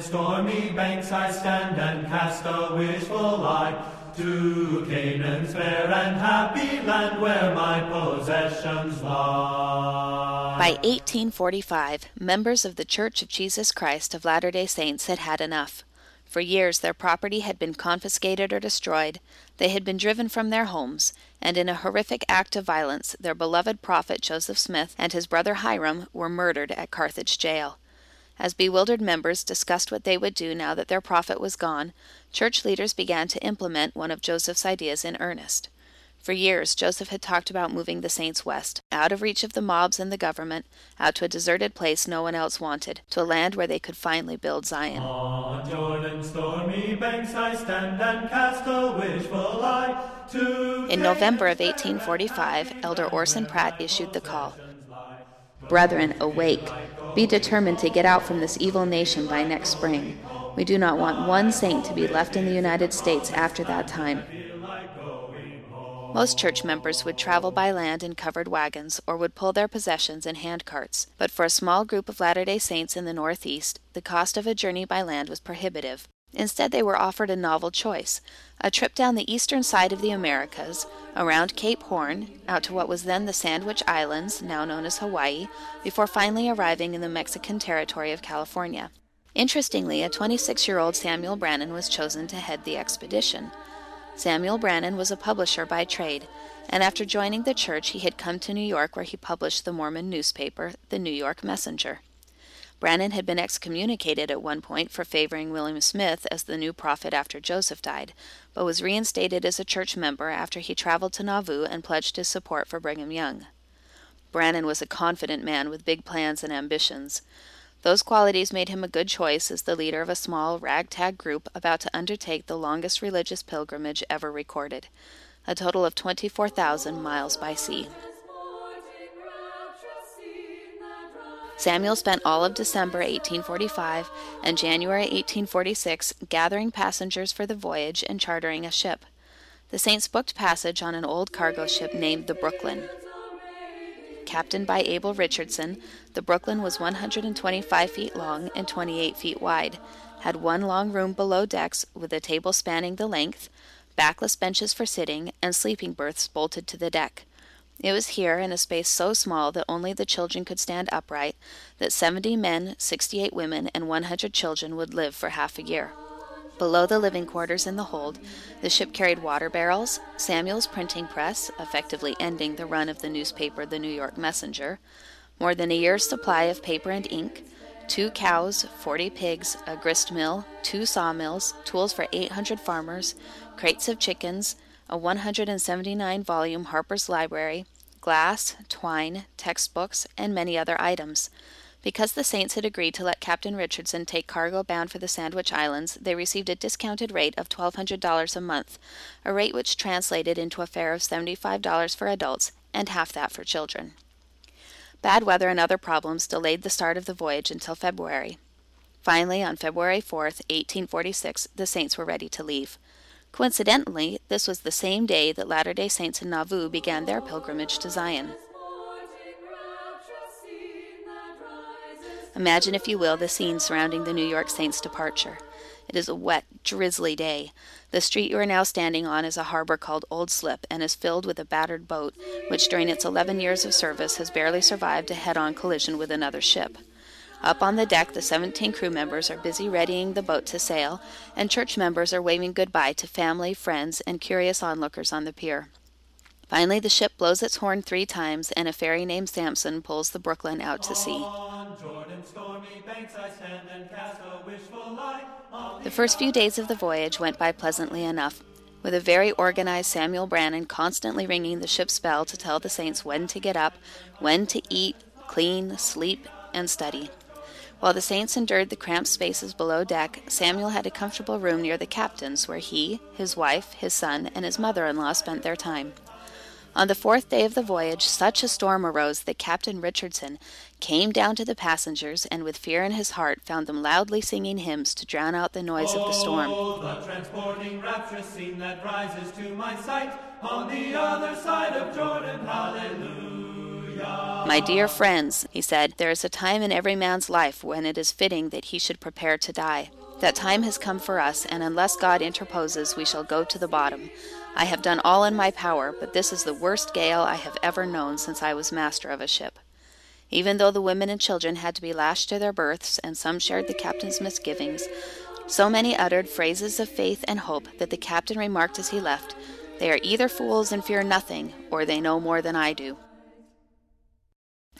Stormy banks I stand and cast a wishful eye to Canaan's fair and happy land where my possessions lie. By 1845, members of the Church of Jesus Christ of Latter day Saints had had enough. For years their property had been confiscated or destroyed, they had been driven from their homes, and in a horrific act of violence their beloved prophet Joseph Smith and his brother Hyrum were murdered at Carthage jail. As bewildered members discussed what they would do now that their prophet was gone, church leaders began to implement one of Joseph's ideas in earnest. For years, Joseph had talked about moving the saints west, out of reach of the mobs and the government, out to a deserted place no one else wanted, to a land where they could finally build Zion. On Jordan's stormy banks I stand and cast a wishful eye to In November of 1845, Elder Orson Pratt issued the call Brethren, awake! Be determined to get out from this evil nation by next spring. We do not want one saint to be left in the United States after that time. Most church members would travel by land in covered wagons or would pull their possessions in hand carts, but for a small group of Latter day Saints in the Northeast, the cost of a journey by land was prohibitive. Instead, they were offered a novel choice a trip down the eastern side of the Americas, around Cape Horn, out to what was then the Sandwich Islands, now known as Hawaii, before finally arriving in the Mexican territory of California. Interestingly, a 26 year old Samuel Brannan was chosen to head the expedition. Samuel Brannan was a publisher by trade, and after joining the church, he had come to New York where he published the Mormon newspaper, the New York Messenger. Brannan had been excommunicated at one point for favoring William Smith as the new prophet after Joseph died, but was reinstated as a church member after he traveled to Nauvoo and pledged his support for Brigham Young. Brannan was a confident man with big plans and ambitions. Those qualities made him a good choice as the leader of a small ragtag group about to undertake the longest religious pilgrimage ever recorded, a total of 24,000 miles by sea. Samuel spent all of December 1845 and January 1846 gathering passengers for the voyage and chartering a ship. The Saints booked passage on an old cargo ship named the Brooklyn. Captained by Abel Richardson, the Brooklyn was 125 feet long and 28 feet wide, had one long room below decks with a table spanning the length, backless benches for sitting, and sleeping berths bolted to the deck. It was here, in a space so small that only the children could stand upright, that 70 men, 68 women, and 100 children would live for half a year. Below the living quarters in the hold, the ship carried water barrels, Samuel's printing press, effectively ending the run of the newspaper The New York Messenger, more than a year's supply of paper and ink, two cows, 40 pigs, a grist mill, two sawmills, tools for 800 farmers, crates of chickens, a 179 volume Harper's Library, glass, twine, textbooks, and many other items. Because the Saints had agreed to let Captain Richardson take cargo bound for the Sandwich Islands, they received a discounted rate of $1,200 a month, a rate which translated into a fare of $75 for adults and half that for children. Bad weather and other problems delayed the start of the voyage until February. Finally, on February 4, 1846, the Saints were ready to leave. Coincidentally, this was the same day that Latter day Saints in Nauvoo began their pilgrimage to Zion. Imagine, if you will, the scene surrounding the New York Saints' departure. It is a wet, drizzly day. The street you are now standing on is a harbor called Old Slip and is filled with a battered boat, which during its 11 years of service has barely survived a head on collision with another ship. Up on the deck, the 17 crew members are busy readying the boat to sail, and church members are waving goodbye to family, friends, and curious onlookers on the pier. Finally, the ship blows its horn three times, and a ferry named Samson pulls the Brooklyn out to sea. The first few days of the voyage went by pleasantly enough, with a very organized Samuel Brannan constantly ringing the ship's bell to tell the saints when to get up, when to eat, clean, sleep, and study. While the saints endured the cramped spaces below deck, Samuel had a comfortable room near the captain's where he, his wife, his son, and his mother in law spent their time. On the fourth day of the voyage, such a storm arose that Captain Richardson came down to the passengers and, with fear in his heart, found them loudly singing hymns to drown out the noise of the storm. Oh, the transporting rapturous scene that rises to my sight on the other side of Jordan. Hallelujah. My dear friends, he said, there is a time in every man's life when it is fitting that he should prepare to die. That time has come for us, and unless God interposes, we shall go to the bottom. I have done all in my power, but this is the worst gale I have ever known since I was master of a ship. Even though the women and children had to be lashed to their berths, and some shared the captain's misgivings, so many uttered phrases of faith and hope that the captain remarked as he left, They are either fools and fear nothing, or they know more than I do.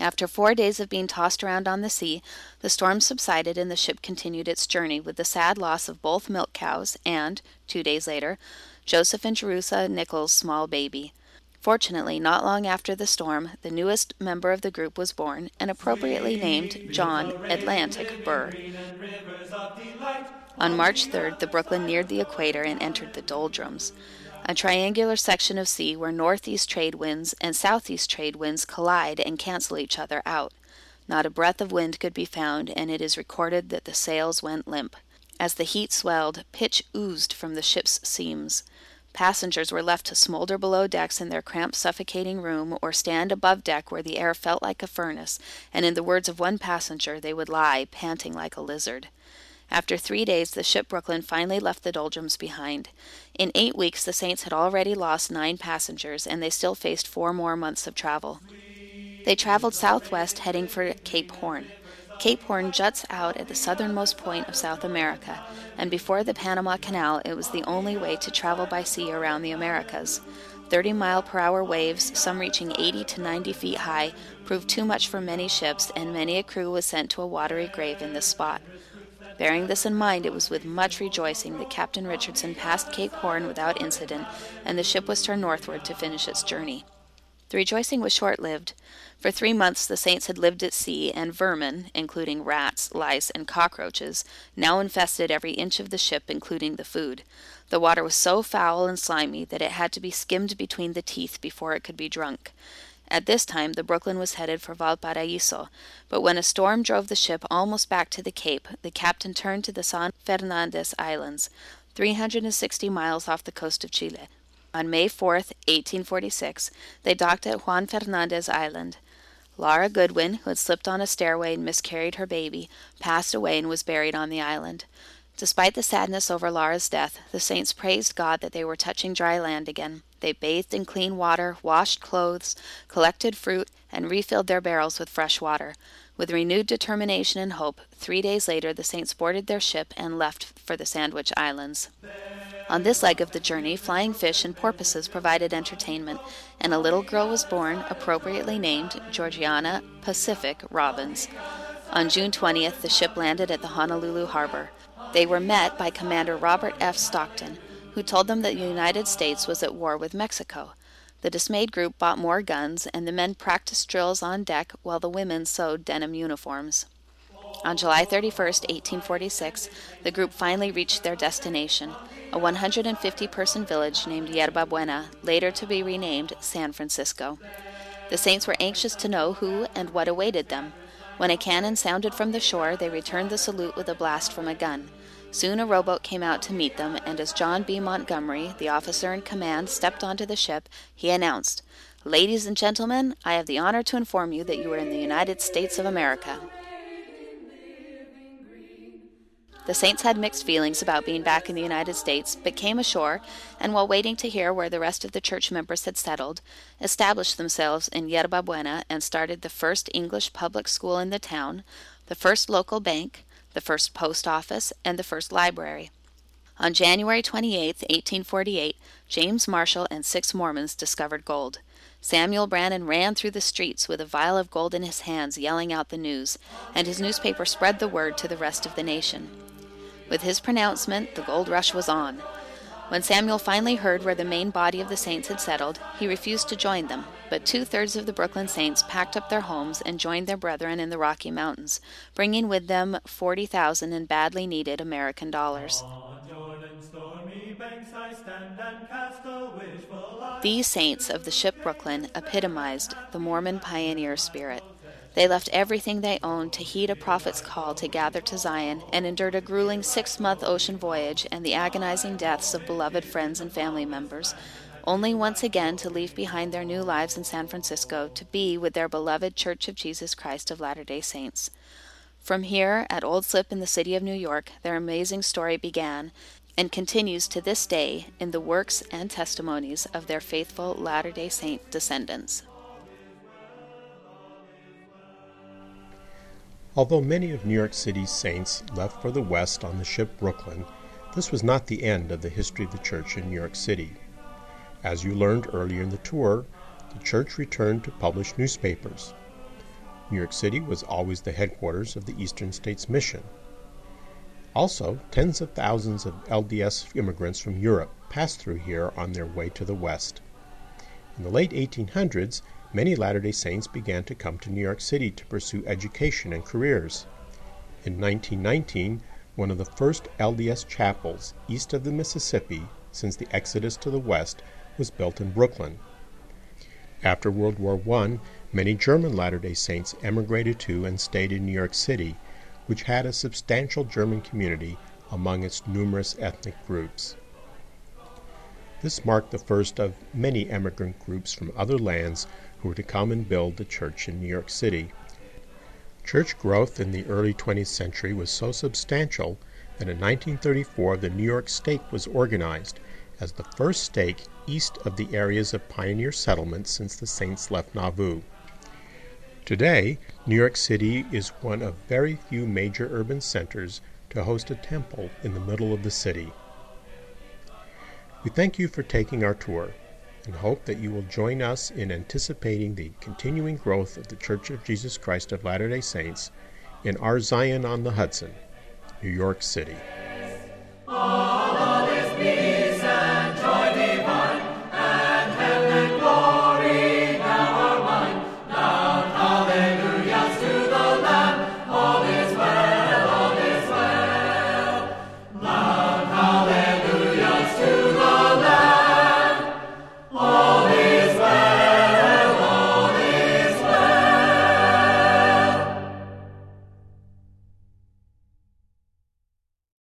After four days of being tossed around on the sea, the storm subsided and the ship continued its journey with the sad loss of both milk cows and, two days later, Joseph and Jerusha Nichols' small baby. Fortunately, not long after the storm, the newest member of the group was born and appropriately named John Atlantic Burr. On March 3rd, the Brooklyn neared the equator and entered the doldrums, a triangular section of sea where northeast trade winds and southeast trade winds collide and cancel each other out. Not a breath of wind could be found, and it is recorded that the sails went limp. As the heat swelled, pitch oozed from the ship's seams. Passengers were left to smolder below decks in their cramped, suffocating room, or stand above deck where the air felt like a furnace, and in the words of one passenger, they would lie, panting like a lizard. After three days, the ship Brooklyn finally left the doldrums behind. In eight weeks, the Saints had already lost nine passengers, and they still faced four more months of travel. They traveled southwest, heading for Cape Horn. Cape Horn juts out at the southernmost point of South America, and before the Panama Canal, it was the only way to travel by sea around the Americas. 30 mile per hour waves, some reaching 80 to 90 feet high, proved too much for many ships, and many a crew was sent to a watery grave in this spot. Bearing this in mind, it was with much rejoicing that Captain Richardson passed Cape Horn without incident, and the ship was turned northward to finish its journey. The rejoicing was short lived. For three months the saints had lived at sea, and vermin, including rats, lice, and cockroaches, now infested every inch of the ship, including the food. The water was so foul and slimy that it had to be skimmed between the teeth before it could be drunk. At this time the Brooklyn was headed for Valparaiso, but when a storm drove the ship almost back to the Cape, the captain turned to the San Fernandez Islands, 360 miles off the coast of Chile. On May 4, 1846, they docked at Juan Fernandez Island. Laura Goodwin, who had slipped on a stairway and miscarried her baby, passed away and was buried on the island. Despite the sadness over Laura's death, the saints praised God that they were touching dry land again. They bathed in clean water, washed clothes, collected fruit, and refilled their barrels with fresh water. With renewed determination and hope, three days later the saints boarded their ship and left for the Sandwich Islands. On this leg of the journey, flying fish and porpoises provided entertainment, and a little girl was born, appropriately named Georgiana Pacific Robbins. On June 20th, the ship landed at the Honolulu harbor. They were met by Commander Robert F. Stockton, who told them that the United States was at war with Mexico. The dismayed group bought more guns, and the men practiced drills on deck while the women sewed denim uniforms. On July 31, 1846, the group finally reached their destination, a 150 person village named Yerba Buena, later to be renamed San Francisco. The Saints were anxious to know who and what awaited them. When a cannon sounded from the shore, they returned the salute with a blast from a gun. Soon a rowboat came out to meet them, and as John B. Montgomery, the officer in command, stepped onto the ship, he announced, Ladies and gentlemen, I have the honor to inform you that you are in the United States of America. The Saints had mixed feelings about being back in the United States, but came ashore, and while waiting to hear where the rest of the church members had settled, established themselves in Yerba Buena and started the first English public school in the town, the first local bank, the first post office, and the first library. On January 28, 1848, James Marshall and six Mormons discovered gold. Samuel Brannan ran through the streets with a vial of gold in his hands, yelling out the news, and his newspaper spread the word to the rest of the nation. With his pronouncement, the gold rush was on. When Samuel finally heard where the main body of the saints had settled, he refused to join them, but two thirds of the Brooklyn saints packed up their homes and joined their brethren in the Rocky Mountains, bringing with them 40,000 in badly needed American dollars. These saints of the ship Brooklyn epitomized the Mormon pioneer spirit. They left everything they owned to heed a prophet's call to gather to Zion and endured a grueling six month ocean voyage and the agonizing deaths of beloved friends and family members. Only once again to leave behind their new lives in San Francisco to be with their beloved Church of Jesus Christ of Latter day Saints. From here, at Old Slip in the city of New York, their amazing story began and continues to this day in the works and testimonies of their faithful Latter day Saint descendants. Although many of New York City's saints left for the West on the ship Brooklyn, this was not the end of the history of the church in New York City. As you learned earlier in the tour, the church returned to publish newspapers. New York City was always the headquarters of the Eastern States Mission. Also, tens of thousands of LDS immigrants from Europe passed through here on their way to the West. In the late 1800s, many Latter day Saints began to come to New York City to pursue education and careers. In 1919, one of the first LDS chapels east of the Mississippi since the exodus to the west was built in Brooklyn. After World War I, many German Latter day Saints emigrated to and stayed in New York City, which had a substantial German community among its numerous ethnic groups. This marked the first of many emigrant groups from other lands who were to come and build the church in New York City. Church growth in the early 20th century was so substantial that in 1934 the New York Stake was organized as the first stake east of the areas of pioneer settlement since the Saints left Nauvoo. Today, New York City is one of very few major urban centers to host a temple in the middle of the city. We thank you for taking our tour and hope that you will join us in anticipating the continuing growth of the Church of Jesus Christ of Latter day Saints in our Zion on the Hudson, New York City.